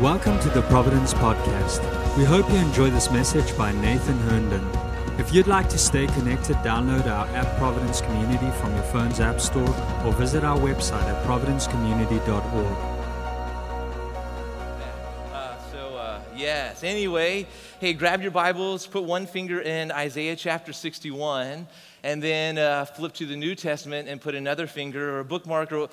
Welcome to the Providence Podcast. We hope you enjoy this message by Nathan Herndon. If you'd like to stay connected, download our app Providence Community from your phone's app store or visit our website at providencecommunity.org. Uh, so, uh, yes, anyway, hey, grab your Bibles, put one finger in Isaiah chapter 61, and then uh, flip to the New Testament and put another finger or a bookmark or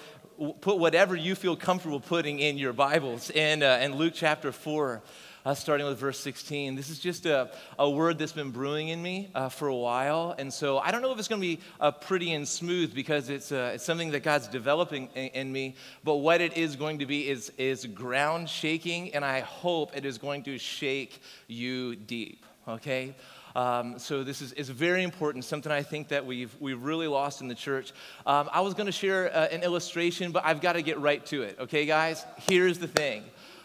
put whatever you feel comfortable putting in your Bibles. And, uh, in Luke chapter 4, uh, starting with verse 16. This is just a, a word that's been brewing in me uh, for a while. And so I don't know if it's going to be uh, pretty and smooth because it's, uh, it's something that God's developing in, in, me. But what it is going to be is, is ground shaking, and I hope it is going to shake you deep, okay? Um, so this is, is very important, something I think that we've, we've really lost in the church. Um, I was going to share uh, an illustration, but I've got to get right to it, okay, guys? Here's the thing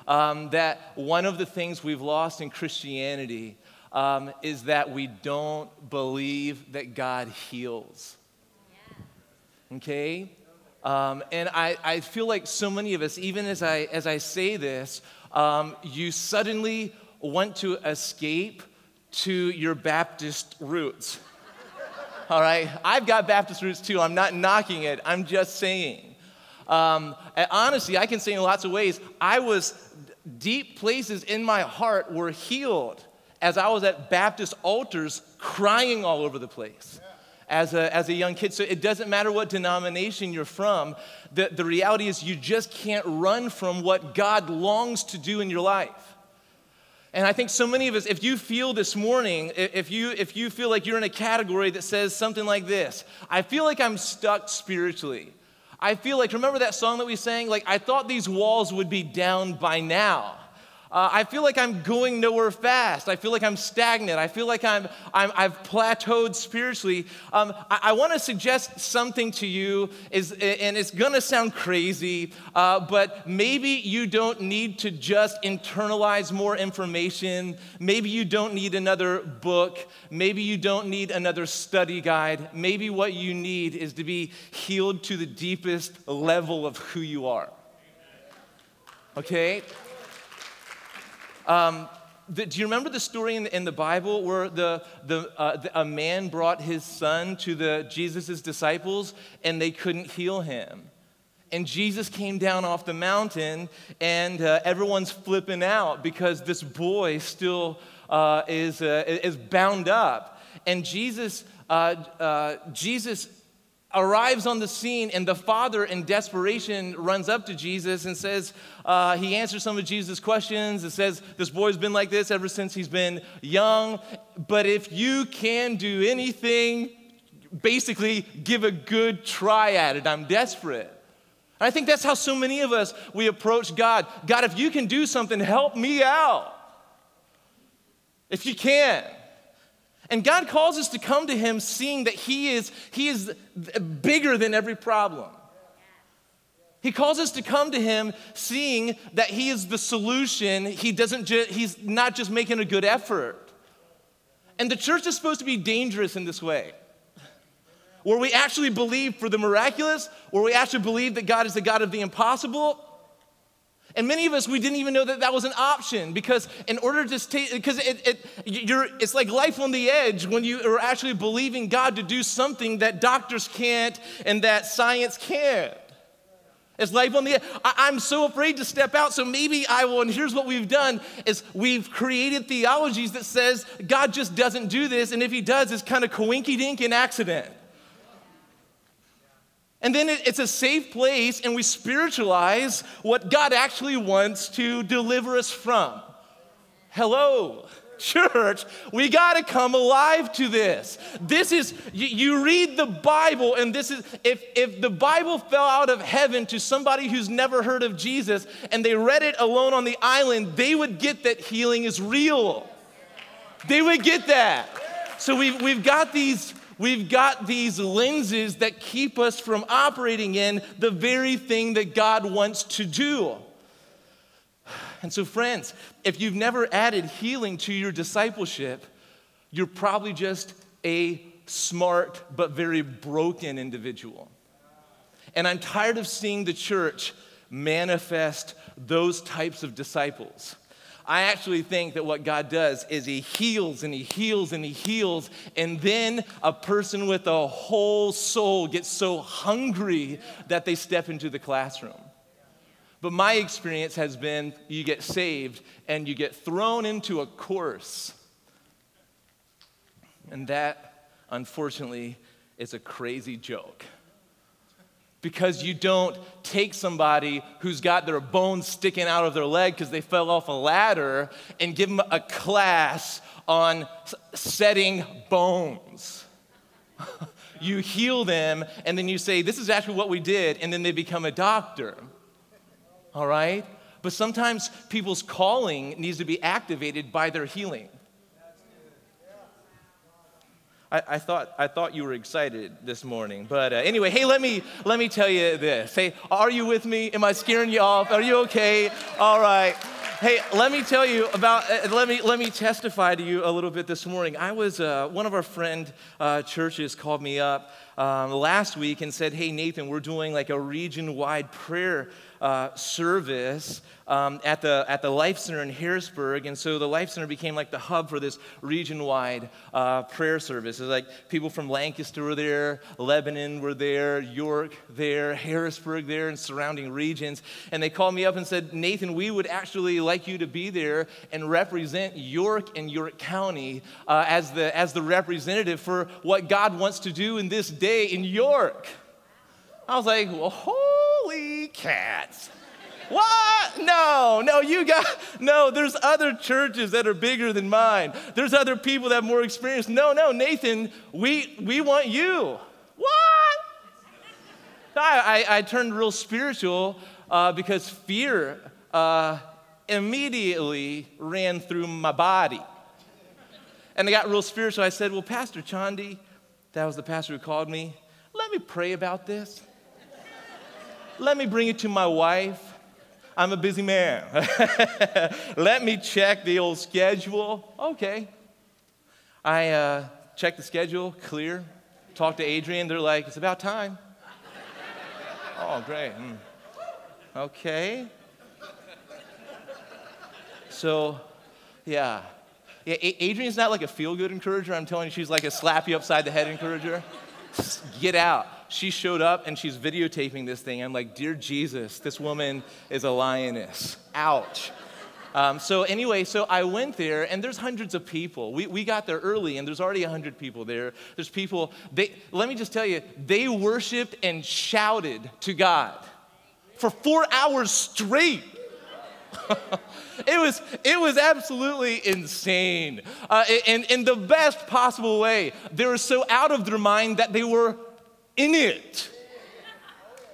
um, that one of the things we've lost in Christianity um, is that we don't believe that God heals. Okay? Um, and I, I feel like so many of us, even as I, as I say this, um, you suddenly want to escape to your Baptist roots. All right? I've got Baptist roots too. I'm not knocking it, I'm just saying. Um, honestly, I can say in lots of ways, I was deep places in my heart were healed as I was at Baptist altars crying all over the place. As a, as a young kid. So it doesn't matter what denomination you're from, the, the reality is you just can't run from what God longs to do in your life. And I think so many of us, if you feel this morning, if you, if you feel like you're in a category that says something like this I feel like I'm stuck spiritually. I feel like, remember that song that we sang? Like, I thought these walls would be down by now. Uh, I feel like I'm going nowhere fast. I feel like I'm stagnant. I feel like I'm, i have plateaued spiritually. Um, I, I want to suggest something to you, is, and it's going to sound crazy, uh, but maybe you don't need to just internalize more information. Maybe you don't need another book. Maybe you don't need another study guide. Maybe what you need is to be healed to the deepest level of who you are. Okay? Um, the, do you remember the story in the, in the Bible where the, the, uh, the, a man brought his son to the Jesus' disciples and they couldn't heal him? And Jesus came down off the mountain and uh, everyone's flipping out because this boy still uh, is, uh, is bound up. And Jesus, uh, uh, Jesus arrives on the scene, and the father, in desperation, runs up to Jesus and says, uh, He answers some of Jesus' questions. It says, This boy's been like this ever since he's been young, but if you can do anything, basically give a good try at it. I'm desperate. And I think that's how so many of us we approach God. God, if you can do something, help me out. If you can. And God calls us to come to Him seeing that He is, he is bigger than every problem. He calls us to come to him seeing that he is the solution. He doesn't ju- he's not just making a good effort. And the church is supposed to be dangerous in this way. Where we actually believe for the miraculous, where we actually believe that God is the God of the impossible, and many of us, we didn't even know that that was an option because in order to stay, because it, it, you're, it's like life on the edge when you are actually believing God to do something that doctors can't and that science can't. It's life on the edge. I, am so afraid to step out, so maybe I will. And here's what we've done is we've created theologies that says God just doesn't do this, and if he does, it's kind of coinky dink and accident. And then it's a safe place, and we spiritualize what God actually wants to deliver us from. Hello, church, we got to come alive to this. This is, you, you, read the Bible, and this is, if, if the Bible fell out of heaven to somebody who's never heard of Jesus and they read it alone on the island, they would get that healing is real. They would get that. So we've, we've got these We've got these lenses that keep us from operating in the very thing that God wants to do. And so, friends, if you've never added healing to your discipleship, you're probably just a smart but very broken individual. And I'm tired of seeing the church manifest those types of disciples. I actually think that what God does is He heals and He heals and He heals, and then a person with a whole soul gets so hungry that they step into the classroom. But my experience has been you get saved and you get thrown into a course. And that, unfortunately, is a crazy joke because you don't take somebody who's got their bones sticking out of their leg because they fell off a ladder and give them a class on setting bones. you heal them and then you say, This is actually what we did, and then they become a doctor. All right? But sometimes people's calling needs to be activated by their healing. I, thought, I thought you were excited this morning. But uh, anyway, hey, let me, let me tell you this. Hey, are you with me? Am I scaring you off? Are you okay? All right. Hey, let me tell you about, uh, let, me, let me testify to you a little bit this morning. I was, uh, one of our friend uh, churches called me up um, last week and said, Hey, Nathan, we're doing like a region wide prayer uh, service um, at, the, at the Life Center in Harrisburg. And so the Life Center became like the hub for this region wide uh, prayer service. It was like people from Lancaster were there, Lebanon were there, York there, Harrisburg there, and surrounding regions. And they called me up and said, Nathan, we would actually like you to be there and represent York and York County uh, as, the, as the representative for what God wants to do in this day in York. I was like, well, holy cats. What? No, no, you got, no, there's other churches that are bigger than mine. There's other people that have more experience. No, no, Nathan, we, we want you. What? I, I, I turned real spiritual uh, because fear uh, immediately ran through my body. And I got real spiritual. I said, Well, Pastor Chandi, that was the pastor who called me, let me pray about this. Let me bring it to my wife. I'm a busy man. Let me check the old schedule. Okay. I uh, check the schedule, clear. Talk to Adrian. They're like, it's about time. oh, great. Mm. Okay. So, yeah. Yeah, Adrian's not like a feel good encourager. I'm telling you, she's like a slap you upside the head encourager. Get out she showed up and she's videotaping this thing. I'm like, Dear Jesus, this woman is a lioness. Ouch. Um, so anyway, so I went there, and there's hundreds of people. We, we got there early, and there's already 100 people there. There's people, they, let me just tell you, they worshiped and shouted to God for four hours straight. it was it was absolutely insane uh, in, in the best possible way they were so out of their mind that they were in it.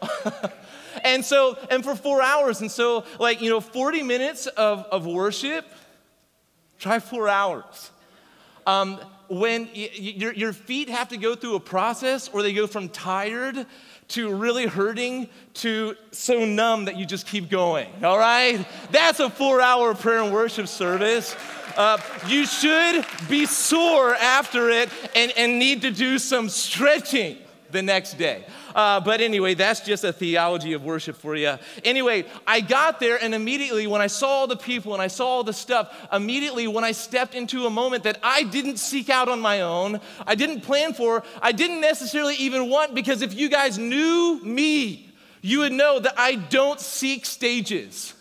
and so, and for four hours. And so, like, you know, 40 minutes of, of worship, try four hours. Um, when y- y- your, your feet have to go through a process or they go from tired to really hurting to so numb that you just keep going, all right? That's a four hour prayer and worship service. Uh, you should be sore after it and, and need to do some stretching the next day. Uh, but anyway, that's just a theology of worship for you. Anyway, I got there, and immediately when I saw all the people and I saw all the stuff, immediately when I stepped into a moment that I didn't seek out on my own, I didn't plan for, I didn't necessarily even want, because if you guys knew me, you would know that I don't seek stages.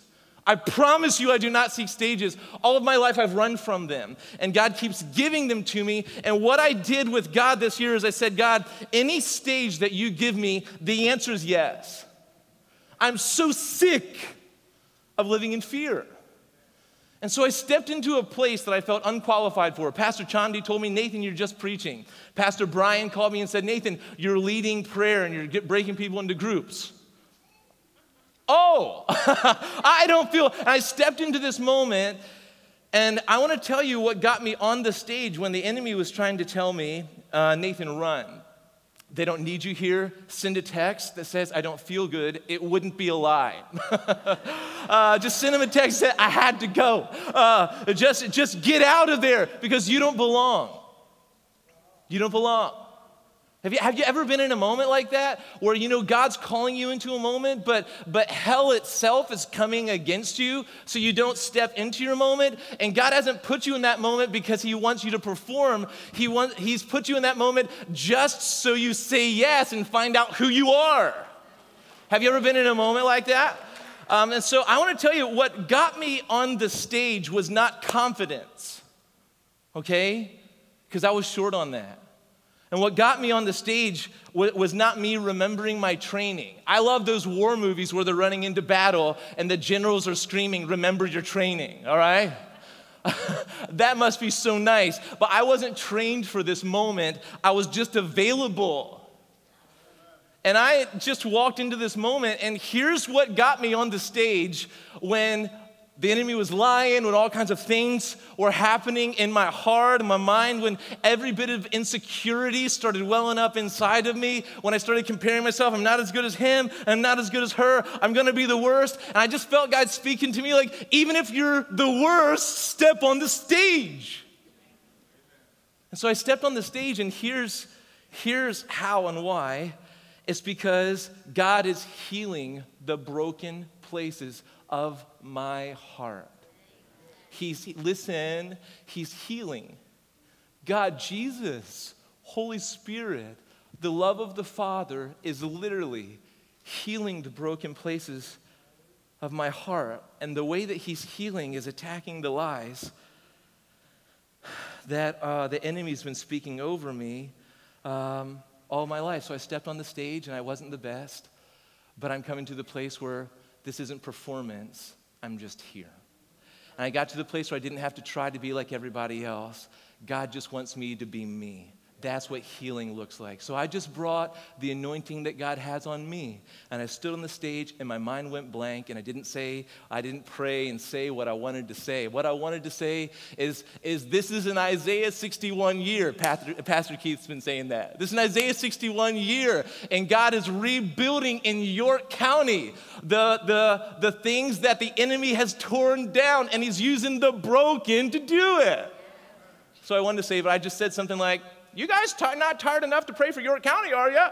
I promise you, I do not seek stages. All of my life, I've run from them. And God keeps giving them to me. And what I did with God this year is I said, God, any stage that you give me, the answer is yes. I'm so sick of living in fear. And so I stepped into a place that I felt unqualified for. Pastor Chandi told me, Nathan, you're just preaching. Pastor Brian called me and said, Nathan, you're leading prayer and you're breaking people into groups. Oh, I don't feel. And I stepped into this moment, and I want to tell you what got me on the stage when the enemy was trying to tell me, uh, Nathan, run. They don't need you here. Send a text that says, I don't feel good. It wouldn't be a lie. uh, just send him a text that I had to go. Uh, just, just get out of there because you don't belong. You don't belong. Have you, have you ever been in a moment like that where you know God's calling you into a moment, but, but hell itself is coming against you so you don't step into your moment? And God hasn't put you in that moment because He wants you to perform. He wants, he's put you in that moment just so you say yes and find out who you are. Have you ever been in a moment like that? Um, and so I want to tell you what got me on the stage was not confidence, okay? Because I was short on that. And what got me on the stage was not me remembering my training. I love those war movies where they're running into battle and the generals are screaming, Remember your training, all right? that must be so nice. But I wasn't trained for this moment, I was just available. And I just walked into this moment, and here's what got me on the stage when the enemy was lying, when all kinds of things were happening in my heart and my mind, when every bit of insecurity started welling up inside of me, when I started comparing myself, I'm not as good as him, I'm not as good as her, I'm gonna be the worst. And I just felt God speaking to me like, even if you're the worst, step on the stage. And so I stepped on the stage, and here's, here's how and why. It's because God is healing the broken places of my heart. He's, listen, He's healing. God, Jesus, Holy Spirit, the love of the Father is literally healing the broken places of my heart. And the way that He's healing is attacking the lies that uh, the enemy's been speaking over me um, all my life. So I stepped on the stage and I wasn't the best, but I'm coming to the place where this isn't performance, I'm just here. And I got to the place where I didn't have to try to be like everybody else. God just wants me to be me. That's what healing looks like. So I just brought the anointing that God has on me. And I stood on the stage and my mind went blank and I didn't say, I didn't pray and say what I wanted to say. What I wanted to say is, is this is an Isaiah 61 year. Pastor, Pastor Keith's been saying that. This is an Isaiah 61 year. And God is rebuilding in York County the, the, the things that the enemy has torn down and he's using the broken to do it. So I wanted to say, but I just said something like, you guys t- not tired enough to pray for York County, are you?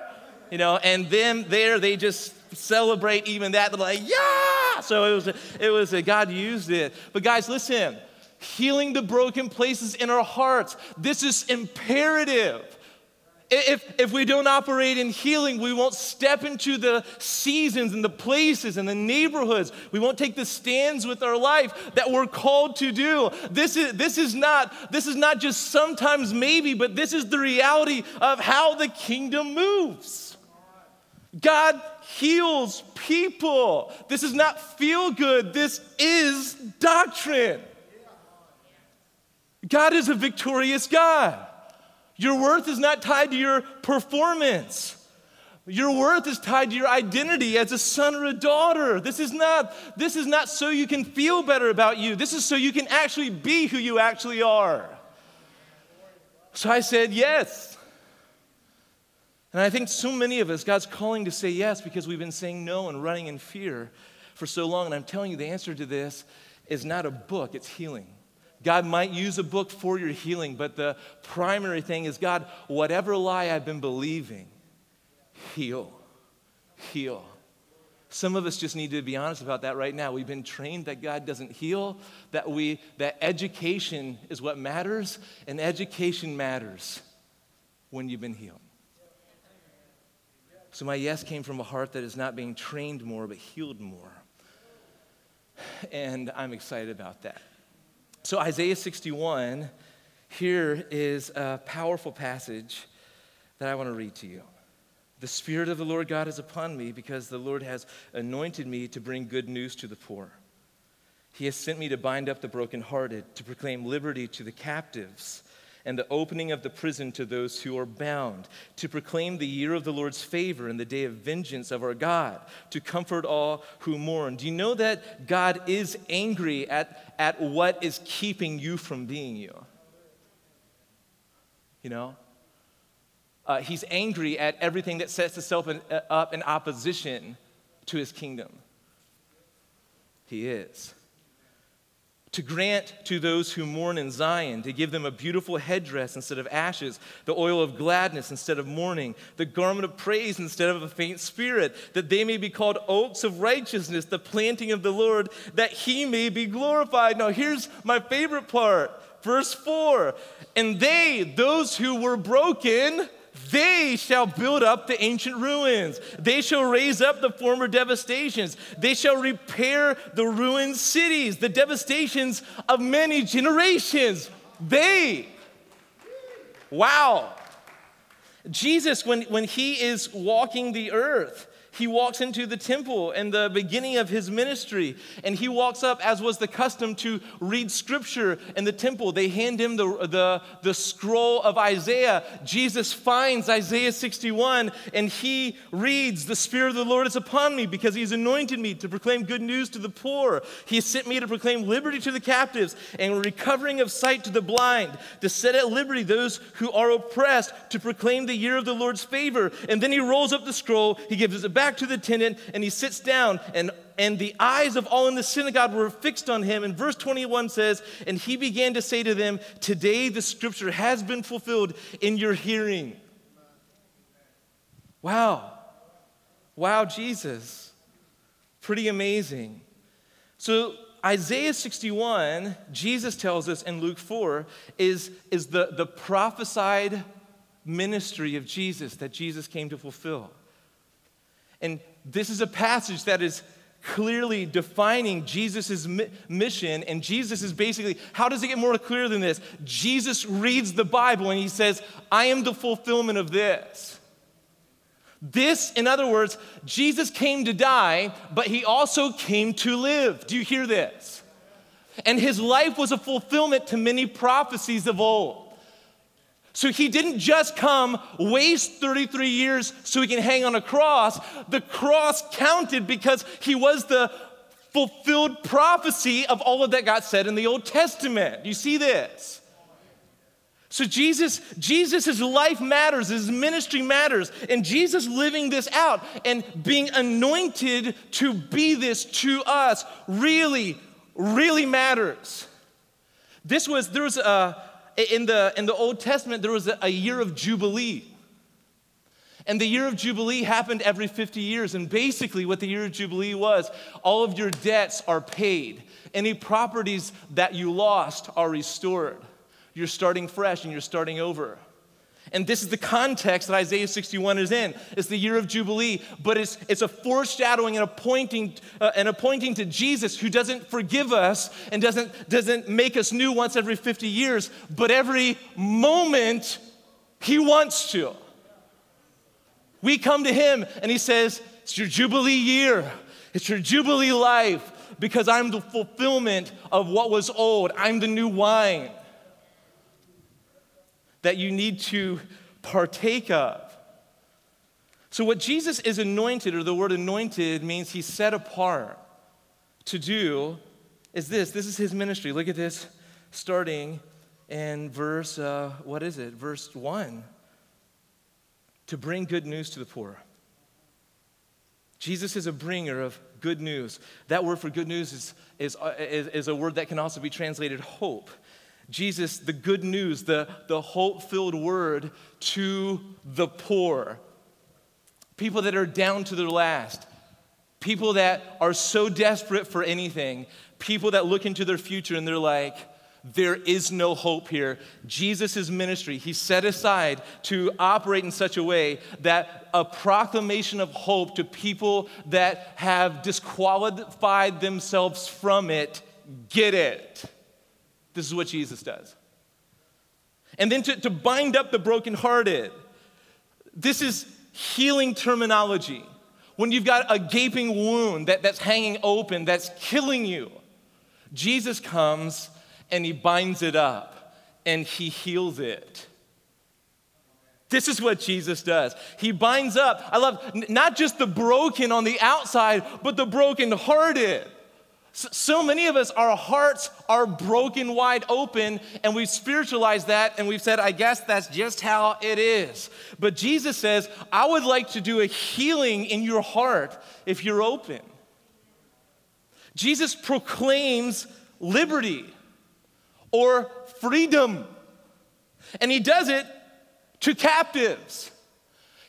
You know, and then there they just celebrate even that. They're like, yeah! So it was, it was a, God used it. But guys, listen, healing the broken places in our hearts, this is imperative. If, if we don't operate in healing, we won't step into the seasons and the places and the neighborhoods. We won't take the stands with our life that we're called to do. This is, this is, not, this is not just sometimes maybe, but this is the reality of how the kingdom moves. God heals people. This is not feel good, this is doctrine. God is a victorious God. Your worth is not tied to your performance. Your worth is tied to your identity as a son or a daughter. This is not this is not so you can feel better about you. This is so you can actually be who you actually are. So I said yes. And I think so many of us God's calling to say yes because we've been saying no and running in fear for so long and I'm telling you the answer to this is not a book, it's healing. God might use a book for your healing, but the primary thing is God, whatever lie I've been believing, heal. Heal. Some of us just need to be honest about that right now. We've been trained that God doesn't heal, that we that education is what matters, and education matters when you've been healed. So my yes came from a heart that is not being trained more but healed more. And I'm excited about that. So, Isaiah 61, here is a powerful passage that I want to read to you. The Spirit of the Lord God is upon me because the Lord has anointed me to bring good news to the poor. He has sent me to bind up the brokenhearted, to proclaim liberty to the captives and the opening of the prison to those who are bound, to proclaim the year of the Lord's favor and the day of vengeance of our God, to comfort all who mourn. Do you know that God is angry at, at what is keeping you from being you? You know? Uh, he's angry at everything that sets itself in, uh, up in opposition to his kingdom. He is to grant to those who mourn in Zion, to give them a beautiful headdress instead of ashes, the oil of gladness instead of mourning, the garment of praise instead of a faint spirit, that they may be called oaks of righteousness, the planting of the Lord, that he may be glorified. Now, here's my favorite part. Verse 4 And they, those who were broken, they shall build up the ancient ruins. They shall raise up the former devastations. They shall repair the ruined cities, the devastations of many generations. They. Wow. Jesus, when, when he is walking the earth, he walks into the temple in the beginning of his ministry, and he walks up, as was the custom, to read scripture in the temple. They hand him the, the, the scroll of Isaiah. Jesus finds Isaiah 61, and he reads, The Spirit of the Lord is upon me because he has anointed me to proclaim good news to the poor. He sent me to proclaim liberty to the captives and recovering of sight to the blind, to set at liberty those who are oppressed, to proclaim the year of the Lord's favor. And then he rolls up the scroll, he gives it back back to the attendant and he sits down and and the eyes of all in the synagogue were fixed on him. And verse 21 says, And he began to say to them, Today the scripture has been fulfilled in your hearing. Wow. Wow, Jesus. Pretty amazing. So, Isaiah 61, Jesus tells us in Luke 4, is, is the, the prophesied ministry of Jesus that Jesus came to fulfill. And this is a passage that is clearly defining Jesus' mission. And Jesus is basically, how does it get more clear than this? Jesus reads the Bible and he says, I am the fulfillment of this. This, in other words, Jesus came to die, but he also came to live. Do you hear this? And his life was a fulfillment to many prophecies of old. So he didn't just come, waste 33 years so he can hang on a cross. The cross counted because he was the fulfilled prophecy of all of that got said in the Old Testament. You see this? So Jesus, Jesus' life matters, his ministry matters, and Jesus living this out and being anointed to be this to us really, really matters. This was, there was a, in the, in the Old Testament, there was a, a year of Jubilee. And the year of Jubilee happened every 50 years. And basically, what the year of Jubilee was all of your debts are paid, any properties that you lost are restored. You're starting fresh and you're starting over. And this is the context that Isaiah 61 is in. It's the year of Jubilee, but it's, it's a foreshadowing and a pointing, uh, and a pointing to Jesus who doesn't forgive us and doesn't, doesn't make us new once every 50 years, but every moment he wants to. We come to him and he says, It's your Jubilee year, it's your Jubilee life because I'm the fulfillment of what was old, I'm the new wine that you need to partake of. So, what Jesus is anointed, or the word anointed means he's set apart to do, is this. This is his ministry. Look at this, starting in verse, uh, what is it? Verse 1. To bring good news to the poor. Jesus is a bringer of good news. That word for good news is, is, uh, is, is a word that can also be translated hope. Jesus, the good news, the, the hope filled word to the poor. People that are down to their last. People that are so desperate for anything. People that look into their future and they're like, there is no hope here. Jesus' ministry, he set aside to operate in such a way that a proclamation of hope to people that have disqualified themselves from it get it. This is what Jesus does. And then to, to bind up the brokenhearted. This is healing terminology. When you've got a gaping wound that, that's hanging open, that's killing you, Jesus comes and he binds it up and he heals it. This is what Jesus does. He binds up, I love not just the broken on the outside, but the brokenhearted. So many of us, our hearts are broken wide open, and we've spiritualized that and we've said, I guess that's just how it is. But Jesus says, I would like to do a healing in your heart if you're open. Jesus proclaims liberty or freedom. And he does it to captives.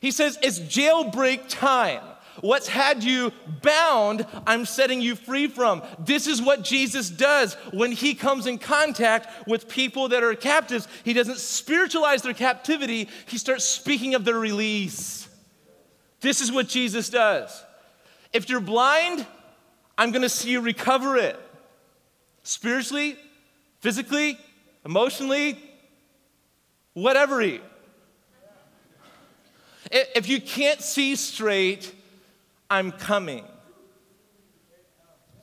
He says, It's jailbreak time. What's had you bound, I'm setting you free from. This is what Jesus does when he comes in contact with people that are captives. He doesn't spiritualize their captivity, he starts speaking of their release. This is what Jesus does. If you're blind, I'm gonna see you recover it. Spiritually, physically, emotionally, whatever. If you can't see straight, I'm coming.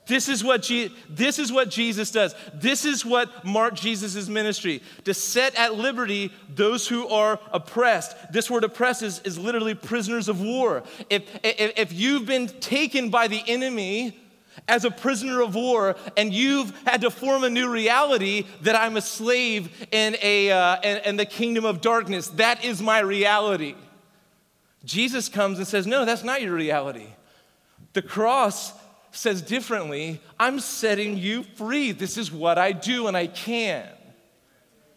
This is what Je- this is what Jesus does. This is what marked Jesus' ministry to set at liberty those who are oppressed. This word oppressed is, is literally prisoners of war. If, if, if you've been taken by the enemy as a prisoner of war and you've had to form a new reality that I'm a slave in, a, uh, in, in the kingdom of darkness, that is my reality. Jesus comes and says, No, that's not your reality. The cross says differently I'm setting you free. This is what I do, and I can.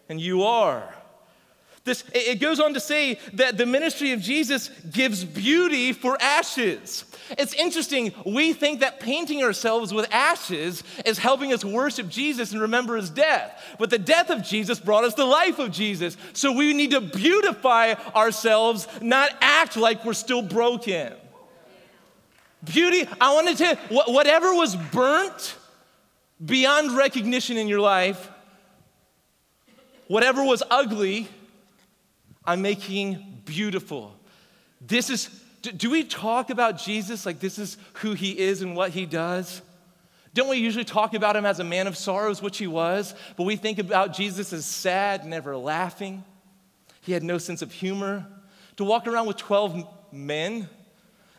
And you are. This, it goes on to say that the ministry of Jesus gives beauty for ashes. It's interesting, we think that painting ourselves with ashes is helping us worship Jesus and remember his death. But the death of Jesus brought us the life of Jesus. So we need to beautify ourselves, not act like we're still broken. Beauty, I wanted to, whatever was burnt beyond recognition in your life, whatever was ugly, I'm making beautiful. This is, do we talk about Jesus like this is who he is and what he does? Don't we usually talk about him as a man of sorrows, which he was, but we think about Jesus as sad, never laughing. He had no sense of humor. To walk around with 12 men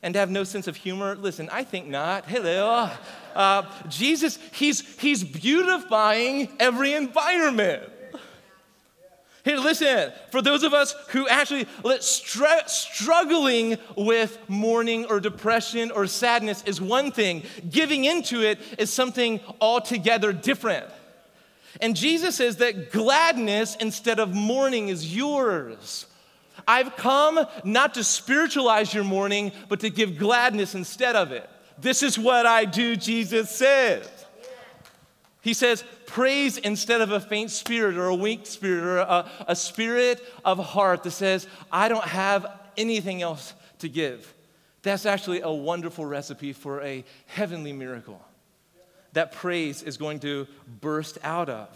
and to have no sense of humor, listen, I think not. Hello. Uh, Jesus, he's, he's beautifying every environment. Hey, listen, for those of us who actually str- struggling with mourning or depression or sadness is one thing, giving into it is something altogether different. And Jesus says that gladness instead of mourning is yours. I've come not to spiritualize your mourning, but to give gladness instead of it. This is what I do, Jesus says. He says, praise instead of a faint spirit or a weak spirit or a, a spirit of heart that says, I don't have anything else to give. That's actually a wonderful recipe for a heavenly miracle that praise is going to burst out of.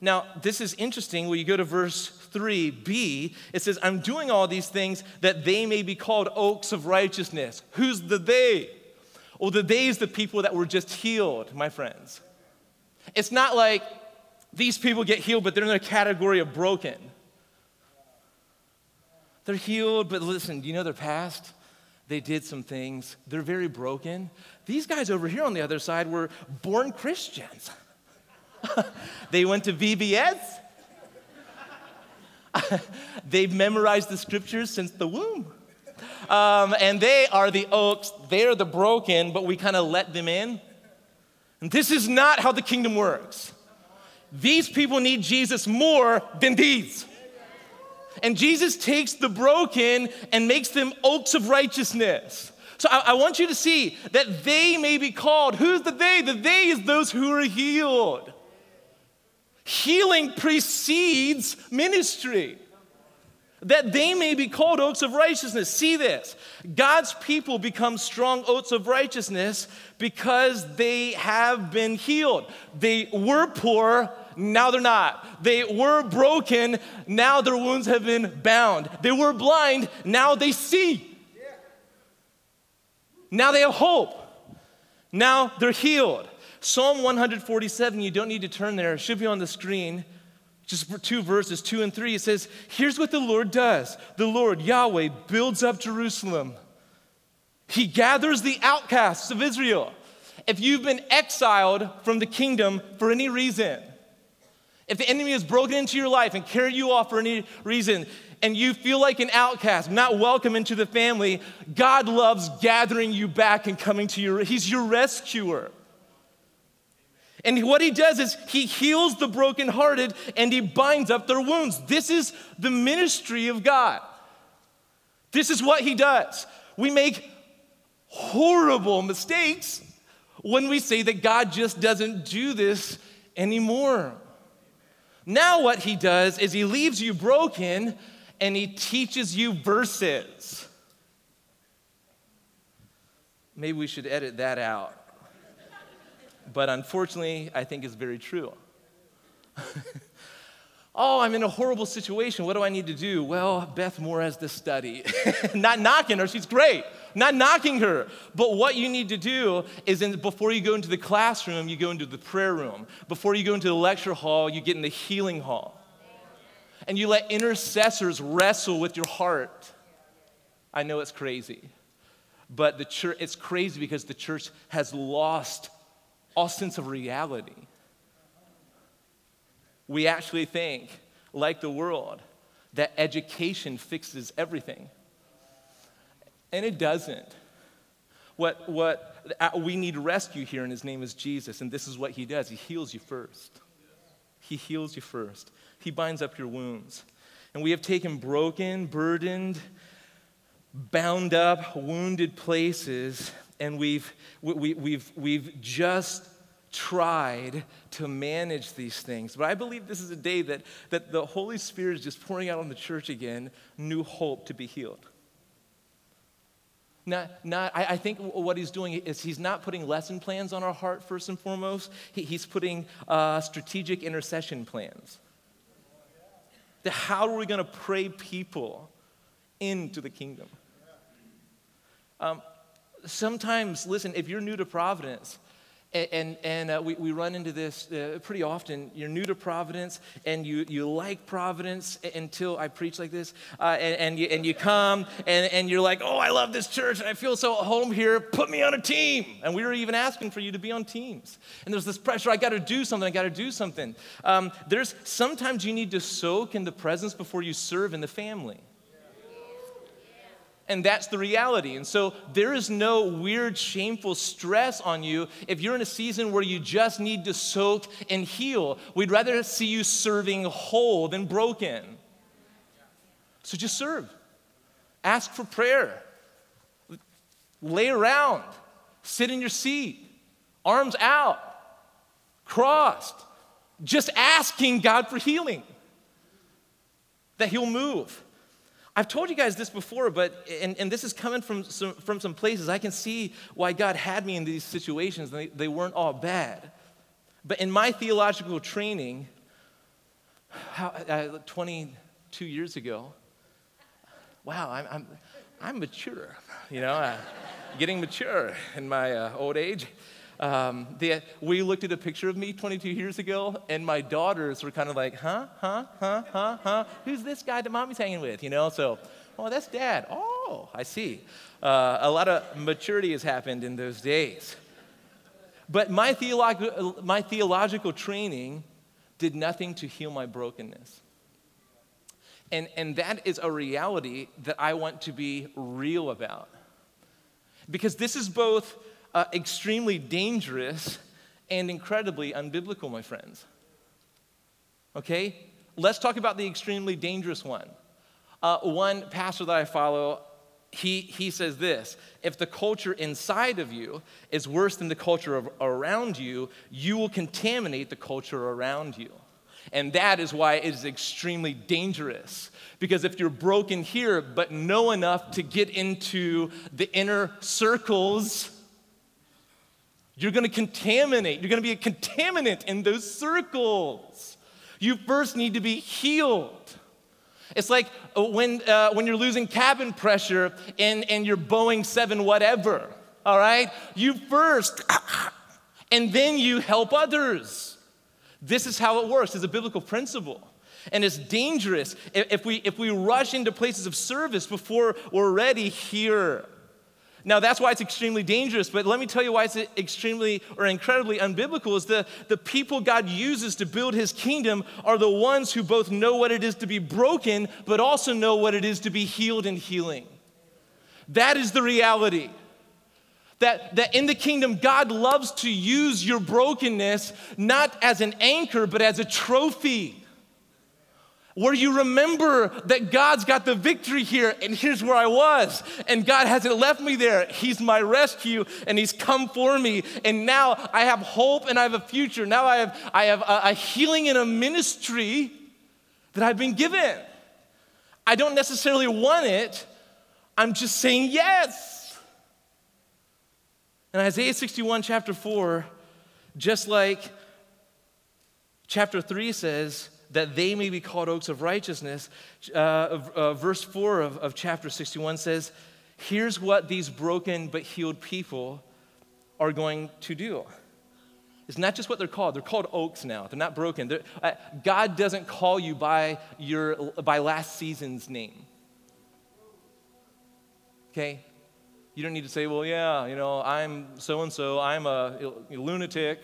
Now, this is interesting when you go to verse 3b, it says, I'm doing all these things that they may be called oaks of righteousness. Who's the they? Well, the they is the people that were just healed, my friends. It's not like these people get healed, but they're in a category of broken. They're healed, but listen, do you know their past? They did some things. They're very broken. These guys over here on the other side were born Christians. they went to VBS. They've memorized the scriptures since the womb. Um, and they are the oaks, they're the broken, but we kind of let them in. And this is not how the kingdom works. These people need Jesus more than these. And Jesus takes the broken and makes them oaks of righteousness. So I, I, want you to see that they may be called. Who's the they? The they is those who are healed. Healing precedes ministry that they may be called oaks of righteousness. See this God's people become strong oaks of righteousness because they have been healed. They were poor, now they're not. They were broken, now their wounds have been bound. They were blind, now they see. Now they have hope. Now they're healed. Psalm 147, you don't need to turn there, it should be on the screen just two verses, two and three, it says, Here's what the Lord does the Lord, Yahweh, builds up Jerusalem. He gathers the outcasts of Israel. If you've been exiled from the kingdom for any reason, if the enemy has broken into your life and carried you off for any reason, and you feel like an outcast, not welcome into the family, God loves gathering you back and coming to you. He's your rescuer. And what he does is he heals the brokenhearted and he binds up their wounds. This is the ministry of God. This is what he does. We make horrible mistakes when we say that God just doesn't do this anymore. Now, what he does is he leaves you broken and he teaches you verses. Maybe we should edit that out. But unfortunately, I think it's very true. oh, I'm in a horrible situation. What do I need to do? Well, Beth Moore has this study. Not knocking her, she's great. Not knocking her. But what you need to do is in, before you go into the classroom, you go into the prayer room. Before you go into the lecture hall, you get in the healing hall. And you let intercessors wrestle with your heart. I know it's crazy. But the church, it's crazy because the church has lost all sense of reality. We actually think, like the world, that education fixes everything. And it doesn't. What, what uh, we need rescue here, and his name is Jesus, and this is what he does. He heals you first. He heals you first. He binds up your wounds. And we have taken broken, burdened, bound up, wounded places, and we've, we, we've, we've just tried to manage these things. But I believe this is a day that, that the Holy Spirit is just pouring out on the church again new hope to be healed. Not, not, I, I, think what he's doing is he's not putting lesson plans on our heart first and foremost. He, he's putting uh, strategic intercession plans. The how are we going to pray people into the kingdom? Um, sometimes, listen, if you're new to Providence, and, and, and uh, we, we run into this uh, pretty often. You're new to Providence and you, you like Providence until I preach like this. Uh, and, and, you, and you come and, and you're like, oh, I love this church and I feel so at home here. Put me on a team. And we were even asking for you to be on teams. And there's this pressure I got to do something, I got to do something. Um, there's sometimes you need to soak in the presence before you serve in the family and that's the reality. And so there is no weird, shameful stress on you if you're in a season where you just need to soak and heal. We'd rather see you serving whole than broken. So just serve, ask for prayer, lay around, sit in your seat, arms out, crossed, just asking God for healing, that He'll move. I've told you guys this before, but, and, and this is coming from some, from some places. I can see why God had me in these situations. They, they weren't all bad. But in my theological training, how, uh, 22 years ago, wow, I'm, I'm, I'm mature, you know, uh, getting mature in my uh, old age. Um, we looked at a picture of me 22 years ago, and my daughters were kind of like, huh, huh, huh, huh, huh? Who's this guy that mommy's hanging with? You know, so, oh, that's dad. Oh, I see. Uh, a lot of maturity has happened in those days. But my, theolog- my theological training did nothing to heal my brokenness. And, and that is a reality that I want to be real about. Because this is both uh, extremely dangerous and incredibly unbiblical, my friends. Okay? Let's talk about the extremely dangerous one. Uh, one pastor that I follow, he, he says this if the culture inside of you is worse than the culture of, around you, you will contaminate the culture around you. And that is why it is extremely dangerous. Because if you're broken here, but know enough to get into the inner circles, you're going to contaminate. You're going to be a contaminant in those circles. You first need to be healed. It's like uh, when, uh, when you're losing cabin pressure in, in your Boeing 7 whatever, all right? You first, and then you help others. This is how it works. It's a biblical principle. And it's dangerous if we, if we rush into places of service before we're ready here. Now, that's why it's extremely dangerous, but let me tell you why it's extremely or incredibly unbiblical is the, the people God uses to build his kingdom are the ones who both know what it is to be broken, but also know what it is to be healed and healing. That is the reality. That, that in the kingdom, God loves to use your brokenness not as an anchor, but as a trophy where you remember that God's got the victory here, and here's where I was, and God hasn't left me there. He's my rescue, and He's come for me, and now I have hope and I have a future. Now I have, I have a, a healing and a ministry that I've been given. I don't necessarily want it, I'm just saying yes. In Isaiah 61, chapter 4, just like chapter 3 says, that they may be called oaks of righteousness. Uh, uh, verse 4 of, of chapter 61 says, Here's what these broken but healed people are going to do. It's not just what they're called. They're called oaks now. They're not broken. They're, uh, God doesn't call you by, your, by last season's name. Okay? You don't need to say, well, yeah, you know, I'm so and so, I'm a lunatic.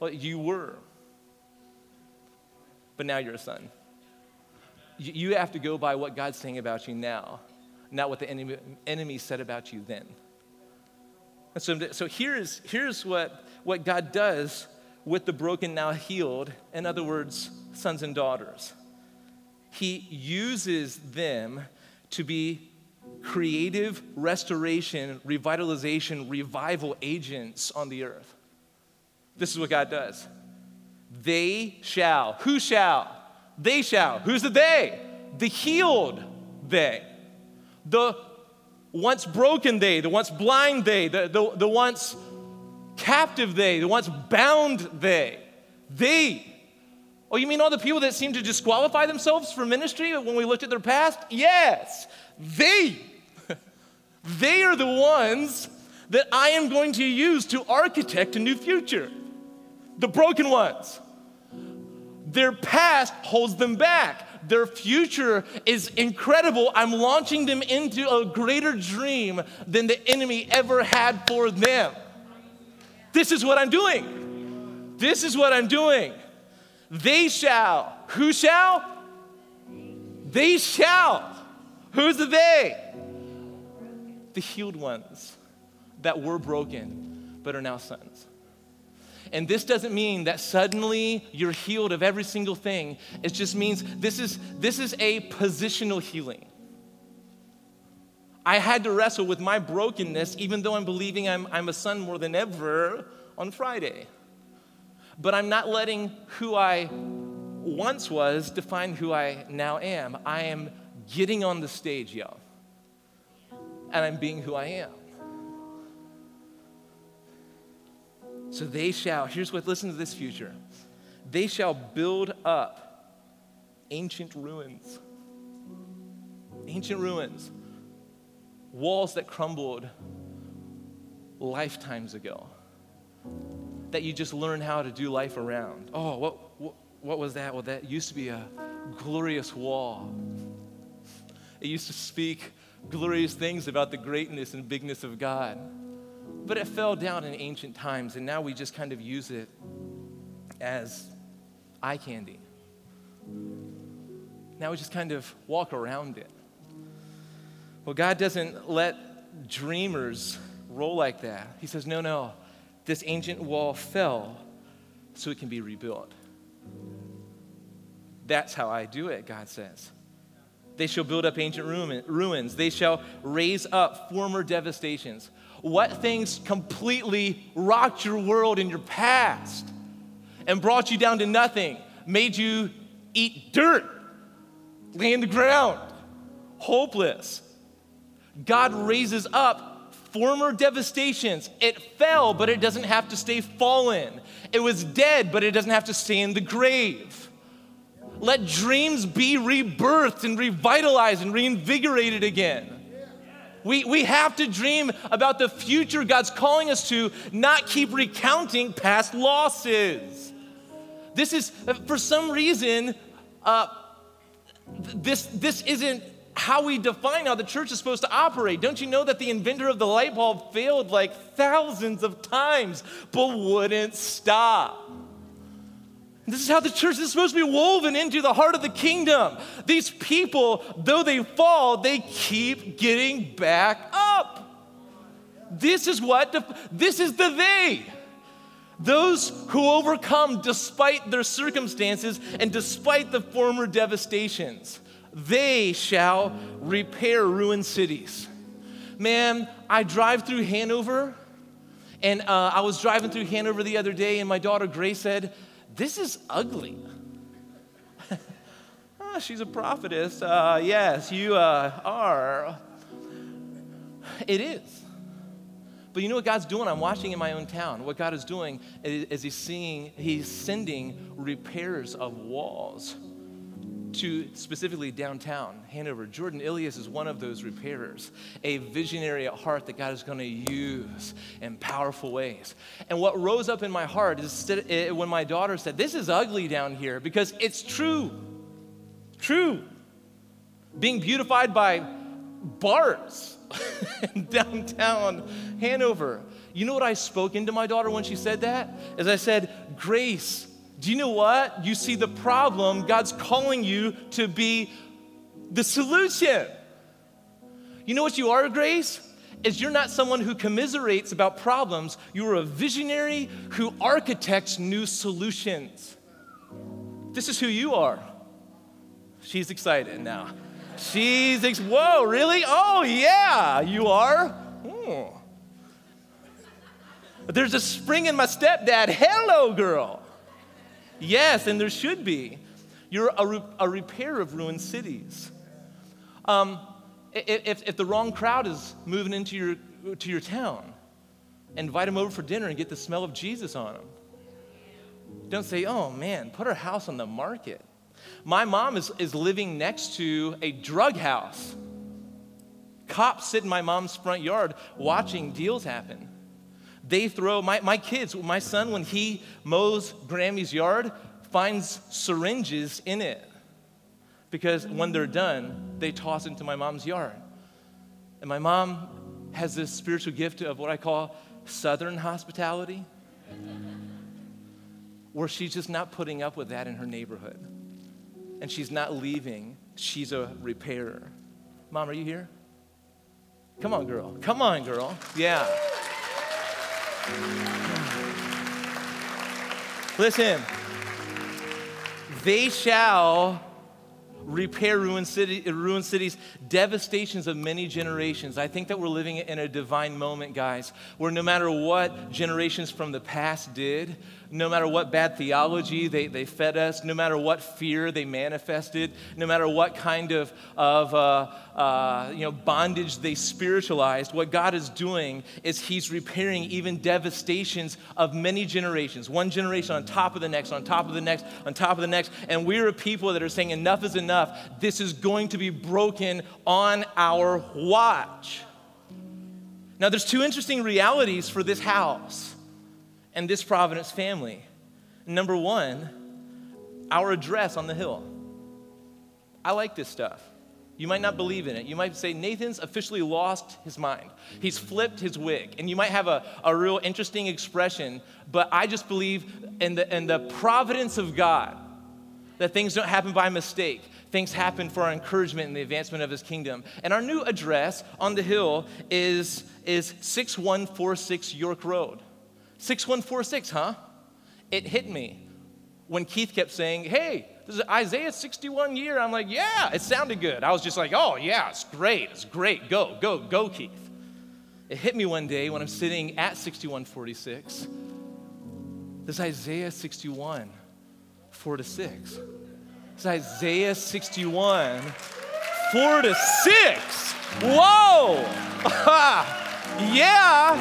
Well, you were but now you're a son. You have to go by what God's saying about you now, not what the enemy, enemy said about you then. And so, so here's, here's what, what God does with the broken, now healed. In other words, sons and daughters. He uses them to be creative restoration, revitalization, revival agents on the earth. This is what God does. They shall. Who shall? They shall. Who's the they? The healed they. The once broken they, the once blind they, the, the, the once captive they, the once bound they. They. Oh, you mean all the people that seem to disqualify themselves for ministry when we looked at their past? Yes. They. they are the ones that I am going to use to architect a new future the broken ones. Their past holds them back. Their future is incredible. I'm launching them into a greater dream than the enemy ever had for them. This is what I'm doing. This is what I'm doing. They shall. Who shall? They shall. Who's the they? The healed ones that were broken but are now sons. And this doesn't mean that suddenly you're healed of every single thing. It just means this is, this is a positional healing. I had to wrestle with my brokenness, even though I'm believing I'm, I'm a son more than ever on Friday. But I'm not letting who I once was define who I now am. I am getting on the stage, y'all. And I'm being who I am. So they shall, here's what, listen to this future. They shall build up ancient ruins. Ancient ruins. Walls that crumbled lifetimes ago. That you just learn how to do life around. Oh, what, what, what was that? Well, that used to be a glorious wall. It used to speak glorious things about the greatness and bigness of God. But it fell down in ancient times, and now we just kind of use it as eye candy. Now we just kind of walk around it. Well, God doesn't let dreamers roll like that. He says, no, no, this ancient wall fell so it can be rebuilt. That's how I do it, God says. They shall build up ancient ruins. They shall raise up former devastations. What things completely rocked your world in your past and brought you down to nothing, made you eat dirt, lay in the ground, hopeless. God raises up former devastations. It fell, but it doesn't have to stay fallen. It was dead, but it doesn't have to stay in the grave. Let dreams be rebirthed and revitalized and reinvigorated again. We, we have to dream about the future God's calling us to, not keep recounting past losses. This is, for some reason, uh, this, this isn't how we define how the church is supposed to operate. Don't you know that the inventor of the light bulb failed like thousands of times but wouldn't stop? This is how the church is supposed to be woven into the heart of the kingdom. These people, though they fall, they keep getting back up. This is what, the, this is the they. Those who overcome despite their circumstances and despite the former devastations, they shall repair ruined cities. Man, I drive through Hanover, and uh, I was driving through Hanover the other day, and my daughter Grace said, This is ugly. oh, she's a prophetess. Uh, yes, you uh, are. It is. But you know what God's doing? I'm watching in my own town. What God is doing is, He's seeing, He's sending repairs of walls to specifically downtown Hanover. Jordan Ilias is one of those repairers, a visionary at heart that God is going to use in powerful ways. And what rose up in my heart is eh, when my daughter said, This is ugly down here because it's true. True. Being beautified by bars in downtown Hanover. You know what I spoke into my daughter when she said that? As I said, Grace, do you know what? You see the problem, God's calling you to be the solution. You know what you are, Grace? Is you're not someone who commiserates about problems, you're a visionary who architects new solutions. This is who you are. She's excited now. She's, ex- whoa, really? Oh, yeah, you are? Hmm. There's a spring in my stepdad. Hello, girl. Yes, and there should be. You're a, re- a repair of ruined cities. Um, if, if the wrong crowd is moving into your, to your town, invite them over for dinner and get the smell of Jesus on them. Don't say, oh man, put our house on the market. My mom is, is living next to a drug house. Cops sit in my mom's front yard watching deals happen. They throw, my, my kids, my son, when he mows Grammy's yard, finds syringes in it. Because when they're done, they toss into my mom's yard. And my mom has this spiritual gift of what I call southern hospitality, where she's just not putting up with that in her neighborhood and she's not leaving. She's a repairer. Mom, are you here? Come on, girl. Come on, girl. Yeah. Listen, they shall repair ruined, city, ruined cities, devastations of many generations. I think that we're living in a divine moment, guys, where no matter what generations from the past did, no matter what bad theology they, they fed us, no matter what fear they manifested, no matter what kind of, of uh, uh, you know, bondage they spiritualized, what God is doing is He's repairing even devastations of many generations, one generation on top of the next, on top of the next, on top of the next. And we're a people that are saying, enough is enough. This is going to be broken on our watch. Now, there's two interesting realities for this house and this Providence family. Number one, our address on the hill. I like this stuff. You might not believe in it. You might say, Nathan's officially lost his mind. He's flipped his wig. And you might have a, a real interesting expression, but I just believe in the, in the providence of God that things don't happen by mistake. Things happen for our encouragement and the advancement of his kingdom. And our new address on the hill is, is 6146 York Road. 6146, huh? It hit me when Keith kept saying, Hey, this is Isaiah 61 year. I'm like, Yeah, it sounded good. I was just like, Oh, yeah, it's great. It's great. Go, go, go, Keith. It hit me one day when I'm sitting at 6146. This Isaiah 61, 4 to 6. This Isaiah 61, 4 to 6. Whoa! yeah!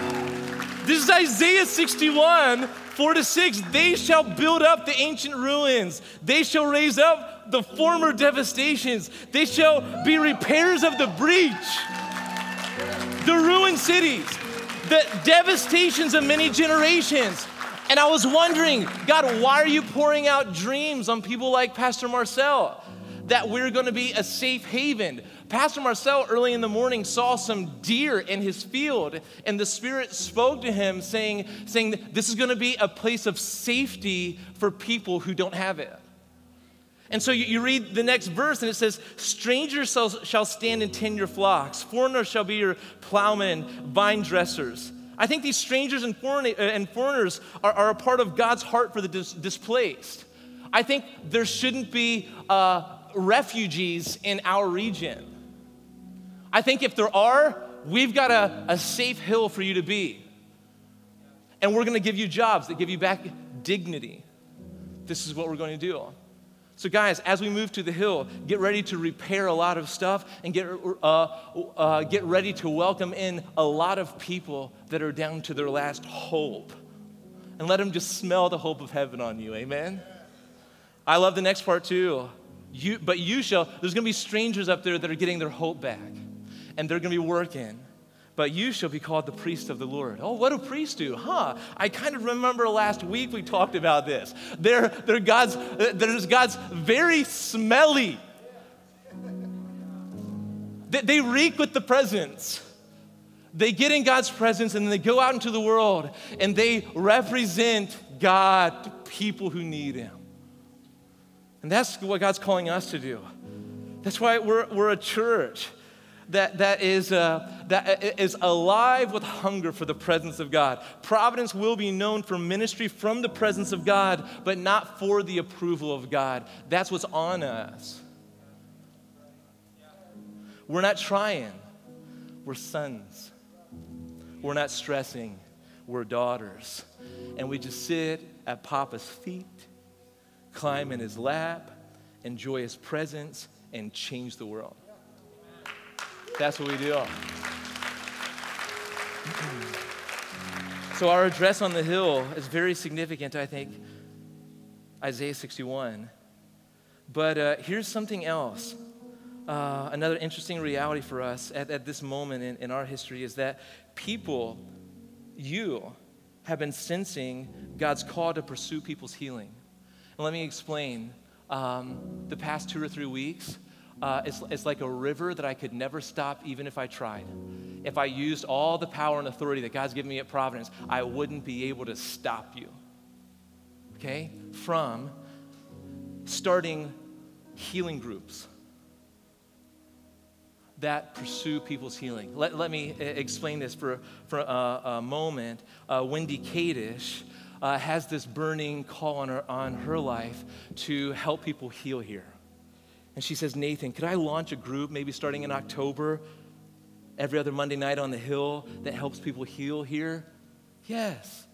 This is Isaiah 61, 4 to 6. They shall build up the ancient ruins, they shall raise up the former devastations, they shall be repairs of the breach, the ruined cities, the devastations of many generations. And I was wondering, God, why are you pouring out dreams on people like Pastor Marcel? That we're gonna be a safe haven. Pastor Marcel early in the morning saw some deer in his field, and the Spirit spoke to him saying, saying This is to be a place of safety for people who don't have it. And so you, you, read the next verse, and it says, Strangers shall, shall stand and tend your flocks, foreigners shall be your plowmen vine dressers. I think these strangers uh, and foreigners are, are, a part of God's heart for the dis- displaced. I think there shouldn't be uh, refugees in our region. I think if there are, we've got a, a safe hill for you to be. And we're gonna give you jobs that give you back dignity. This is what we're going to do. So, guys, as we move to the hill, get ready to repair a lot of stuff and get, uh, uh, get ready to welcome in a lot of people that are down to their last hope. And let them just smell the hope of heaven on you. Amen? I love the next part too. You, but you shall, there's gonna be strangers up there that are getting their hope back, and they're gonna be working but you shall be called the priest of the Lord. Oh, what do priests do? Huh? I kind of remember last week we talked about this. They're, they're God's, there's God's very smelly. They, they reek with the presence. They get in God's presence and then they go out into the world and they represent God to people who need Him. And that's what God's calling us to do. That's why we're, we're a church that, that, is, uh, that is alive with hunger for the presence of God. Providence will be known for ministry from the presence of God, but not for the approval of God. That's what's on us. We're not trying, we're sons. We're not stressing, we're daughters. And we just sit at Papa's feet, climb in his lap, enjoy his presence, and change the world. That's what we do. so, our address on the hill is very significant, I think. Isaiah 61. But uh, here's something else. Uh, another interesting reality for us at, at this moment in, in our history is that people, you, have been sensing God's call to pursue people's healing. And let me explain. Um, the past two or three weeks, uh, it's, it's like a river that I could never stop even if I tried. If I used all the power and authority that God's given me at Providence, I wouldn't be able to stop you. Okay? From starting healing groups that pursue people's healing. Let, let me uh, explain this for, for a, a moment. Uh, Wendy Kadish uh, has this burning call on her, on her life to help people heal here. And she says, Nathan, could I launch a group maybe starting in October, every other Monday night on the Hill that helps people heal here? Yes.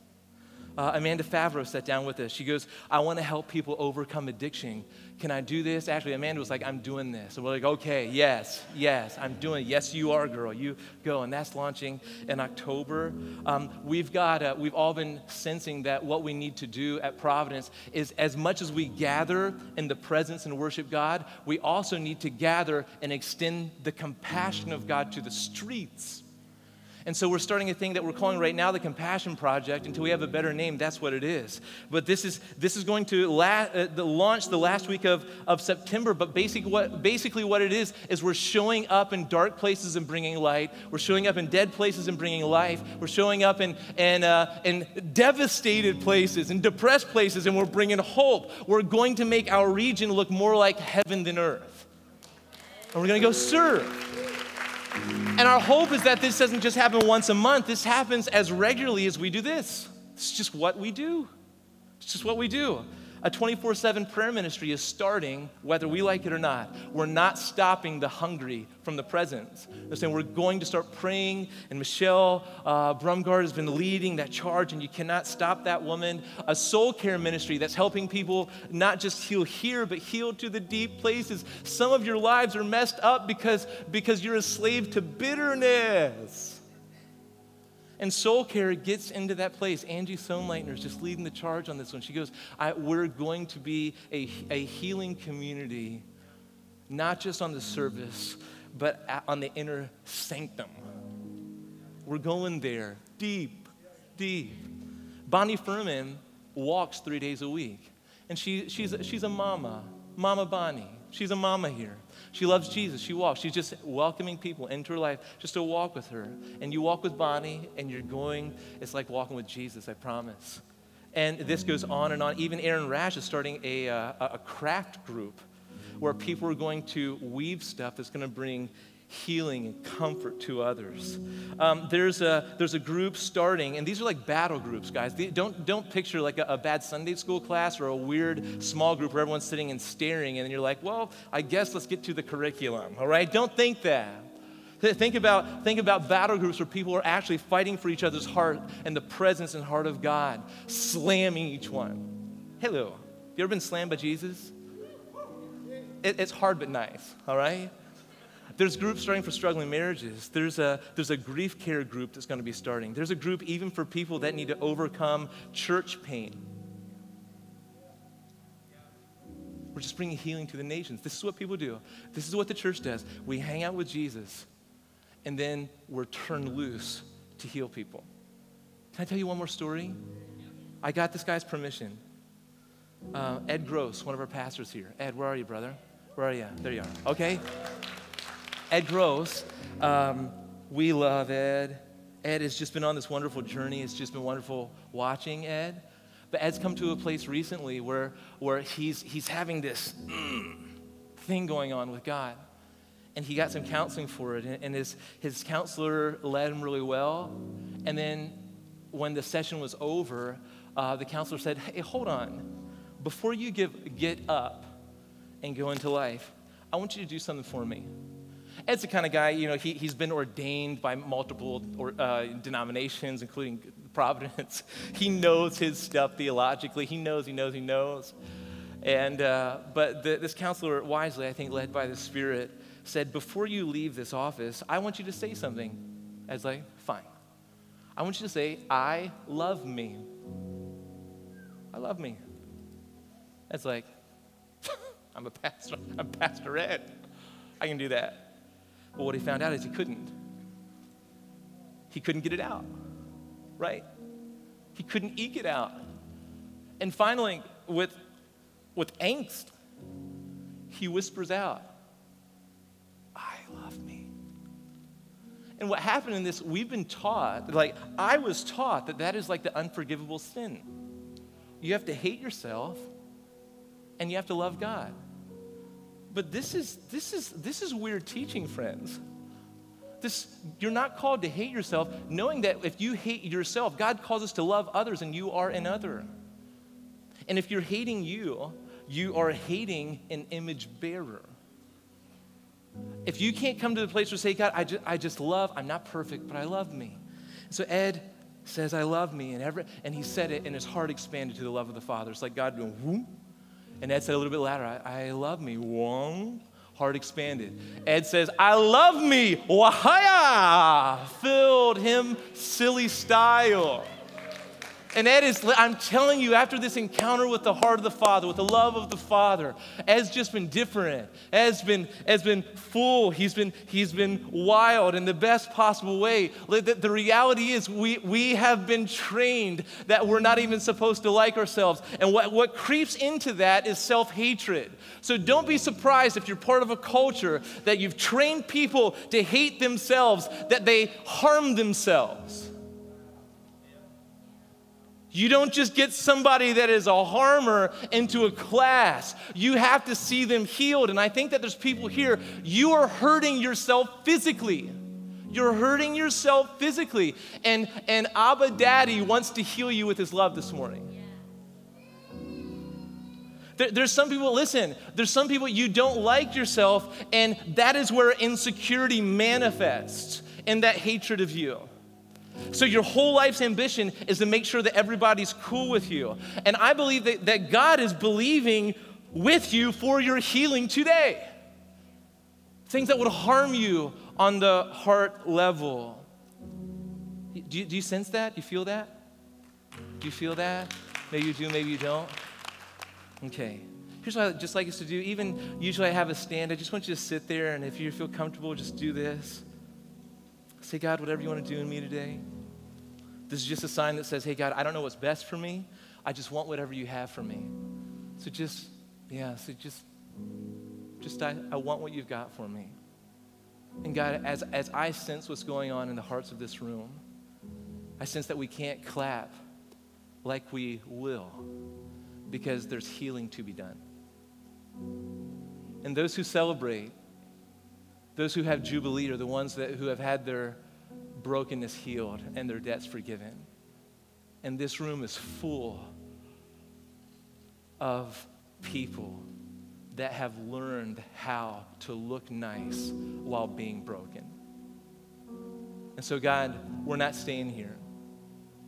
Uh, Amanda Favreau sat down with us. She goes, I want to help people overcome addiction. Can I do this? Actually, Amanda was like, I'm doing this. And we're like, okay, yes, yes, I'm doing it. Yes, you are, girl. You go. And that's launching in October. Um, we've got, uh, we've all been sensing that what we need to do at Providence is as much as we gather in the presence and worship God, we also need to gather and extend the compassion of God to the streets and so we're starting a thing that we're calling right now the Compassion Project. Until we have a better name, that's what it is. But this is, this is going to la- uh, the launch the last week of, of September. But basic, what, basically, what it is, is we're showing up in dark places and bringing light. We're showing up in dead places and bringing life. We're showing up in, in, uh, in devastated places and depressed places, and we're bringing hope. We're going to make our region look more like heaven than earth. And we're going to go serve. And our hope is that this doesn't just happen once a month, this happens as regularly as we do this. It's just what we do. It's just what we do. A 24 7 prayer ministry is starting whether we like it or not. We're not stopping the hungry from the presence. They're saying we're going to start praying, and Michelle uh, Brumgard has been leading that charge, and you cannot stop that woman. A soul care ministry that's helping people not just heal here, but heal to the deep places. Some of your lives are messed up because, because you're a slave to bitterness. And soul care gets into that place. Angie Sohnleitner is just leading the charge on this one. She goes, We're going to be a, a healing community, not just on the service, but on the inner sanctum. We're going there deep, deep. Bonnie Furman walks three days a week, and she, she's, she's a mama, Mama Bonnie. She's a mama here. She loves Jesus. She walks. She's just welcoming people into her life just to walk with her. And you walk with Bonnie, and you're going, it's like walking with Jesus, I promise. And this goes on and on. Even Aaron Rash is starting a, uh, a craft group where people are going to weave stuff that's going to bring healing and comfort to others. Um, there's, a, there's a group starting, and these are like battle groups, guys. They, don't, don't picture like a, a, bad Sunday school class or a weird small group where everyone's sitting and staring, and you're like, well, I guess let's get to the curriculum, all right? Don't think that. Think about, think about battle groups where people are actually fighting for each other's heart and the presence and heart of God, slamming each one. Hello. You ever been slammed by Jesus? It, it's hard but nice, all right? There's groups starting for struggling marriages. There's a, there's a grief care group that's going to be starting. There's a group even for people that need to overcome church pain. We're just bringing healing to the nations. This is what people do. This is what the church does. We hang out with Jesus, and then we're turned loose to heal people. Can I tell you one more story? I got this guy's permission. Uh, Ed Gross, one of our pastors here. Ed, where are you, brother? Where are you? There you are. Okay. Ed Gross, um, we love Ed. Ed has just been on this wonderful journey. It's just been wonderful watching Ed. But Ed's come to a place recently where, where he's, he's having this mm, thing going on with God. And he got some counseling for it. And, and his, his counselor led him really well. And then when the session was over, uh, the counselor said, Hey, hold on. Before you give, get up and go into life, I want you to do something for me. Ed's the kind of guy, you know, he, he's been ordained by multiple or, uh, denominations, including Providence. He knows his stuff theologically. He knows, he knows, he knows. And, uh, but the, this counselor, wisely, I think, led by the Spirit, said, Before you leave this office, I want you to say something. Ed's like, Fine. I want you to say, I love me. I love me. Ed's like, I'm a pastor. I'm Pastor Ed. I can do that. But what he found out is he couldn't. He couldn't get it out, right? He couldn't eke it out. And finally, with, with angst, he whispers out, I love me. And what happened in this, we've been taught, like, I was taught that that is like the unforgivable sin. You have to hate yourself and you have to love God. But this is, this is, this is weird teaching, friends. This, you're not called to hate yourself, knowing that if you hate yourself, God calls us to love others and you are another. And if you're hating you, you are hating an image bearer. If you can't come to the place where say, God, I just, I just love, I'm not perfect, but I love me. So Ed says, I love me. And, every, and he said it, and his heart expanded to the love of the Father. It's like God going, whoop, and Ed said a little bit louder, I, I love me. Wong. Heart expanded. Ed says, I love me. Wahaya. Filled him silly style. And Ed is, I'm telling you, after this encounter with the heart of the Father, with the love of the Father, Ed's just been different. Ed's been, Ed's been full. He's been, he's been wild in the best possible way. The, the reality is, we, we have been trained that we're not even supposed to like ourselves. And what, what creeps into that is self hatred. So don't be surprised if you're part of a culture that you've trained people to hate themselves, that they harm themselves. You don't just get somebody that is a harmer into a class. You have to see them healed. And I think that there's people here, you are hurting yourself physically. You're hurting yourself physically. And, and Abba Daddy wants to heal you with his love this morning. There, there's some people, listen, there's some people you don't like yourself, and that is where insecurity manifests in that hatred of you. So, your whole life's ambition is to make sure that everybody's cool with you. And I believe that, that God is believing with you for your healing today. Things that would harm you on the heart level. Do you, do you sense that? Do you feel that? Do you feel that? Maybe you do, maybe you don't. Okay. Here's what I just like us to do. Even usually I have a stand. I just want you to sit there, and if you feel comfortable, just do this. Say, God, whatever you want to do in me today. This is just a sign that says, hey, God, I don't know what's best for me. I just want whatever you have for me. So just, yeah, so just, just I, I want what you've got for me. And God, as, as I sense what's going on in the hearts of this room, I sense that we can't clap like we will because there's healing to be done. And those who celebrate, those who have Jubilee, are the ones that, who have had their brokenness healed and their debts forgiven. And this room is full of people that have learned how to look nice while being broken. And so, God, we're not staying here.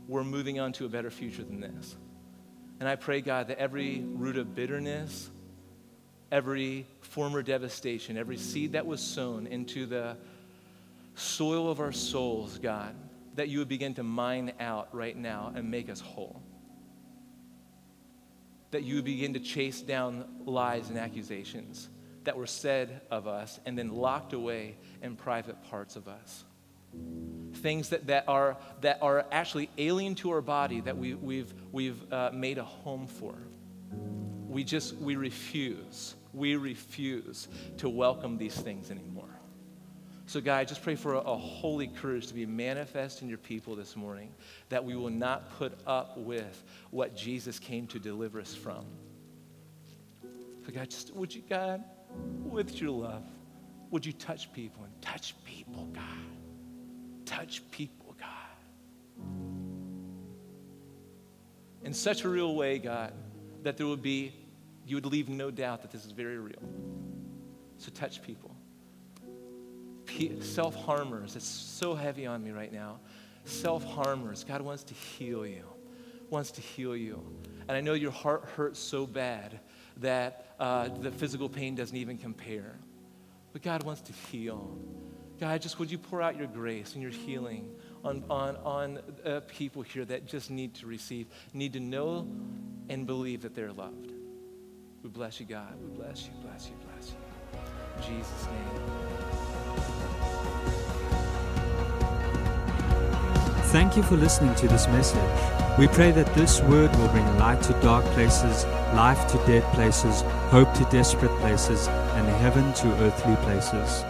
We're moving on to a better future than this. And I pray, God, that every root of bitterness, every former devastation, every seed that was sown into the soil of our souls, God, that you would begin to mine out right now and make us whole that you would begin to chase down lies and accusations that were said of us and then locked away in private parts of us. Things that, that, are, that are actually alien to our body that we, we've, we've uh, made a home for. We just, we refuse. We refuse to welcome these things anymore. So, God, I just pray for a, a, holy courage to be manifest in your people this morning, that we will not put up with what Jesus came to deliver us from. So, God, just would you, God, with your love, would you touch people and touch people, God? Touch people, God. In such a real way, God, that there would be, you would leave no doubt that this is very real. So, touch people self harmers. It's so heavy on me right now. Self harmers. God wants to heal you, wants to heal you. And I know your heart hurts so bad that uh, the physical pain doesn't even compare. But God wants to heal. God, just would you pour out your grace and your healing on, on, on uh, people here that just need to receive, need to know and believe that they're loved. We bless you, God. We bless you, bless you, bless you. In Jesus' name. Thank you for listening to this message. We pray that this word will bring light to dark places, life to dead places, hope to desperate places, and heaven to earthly places.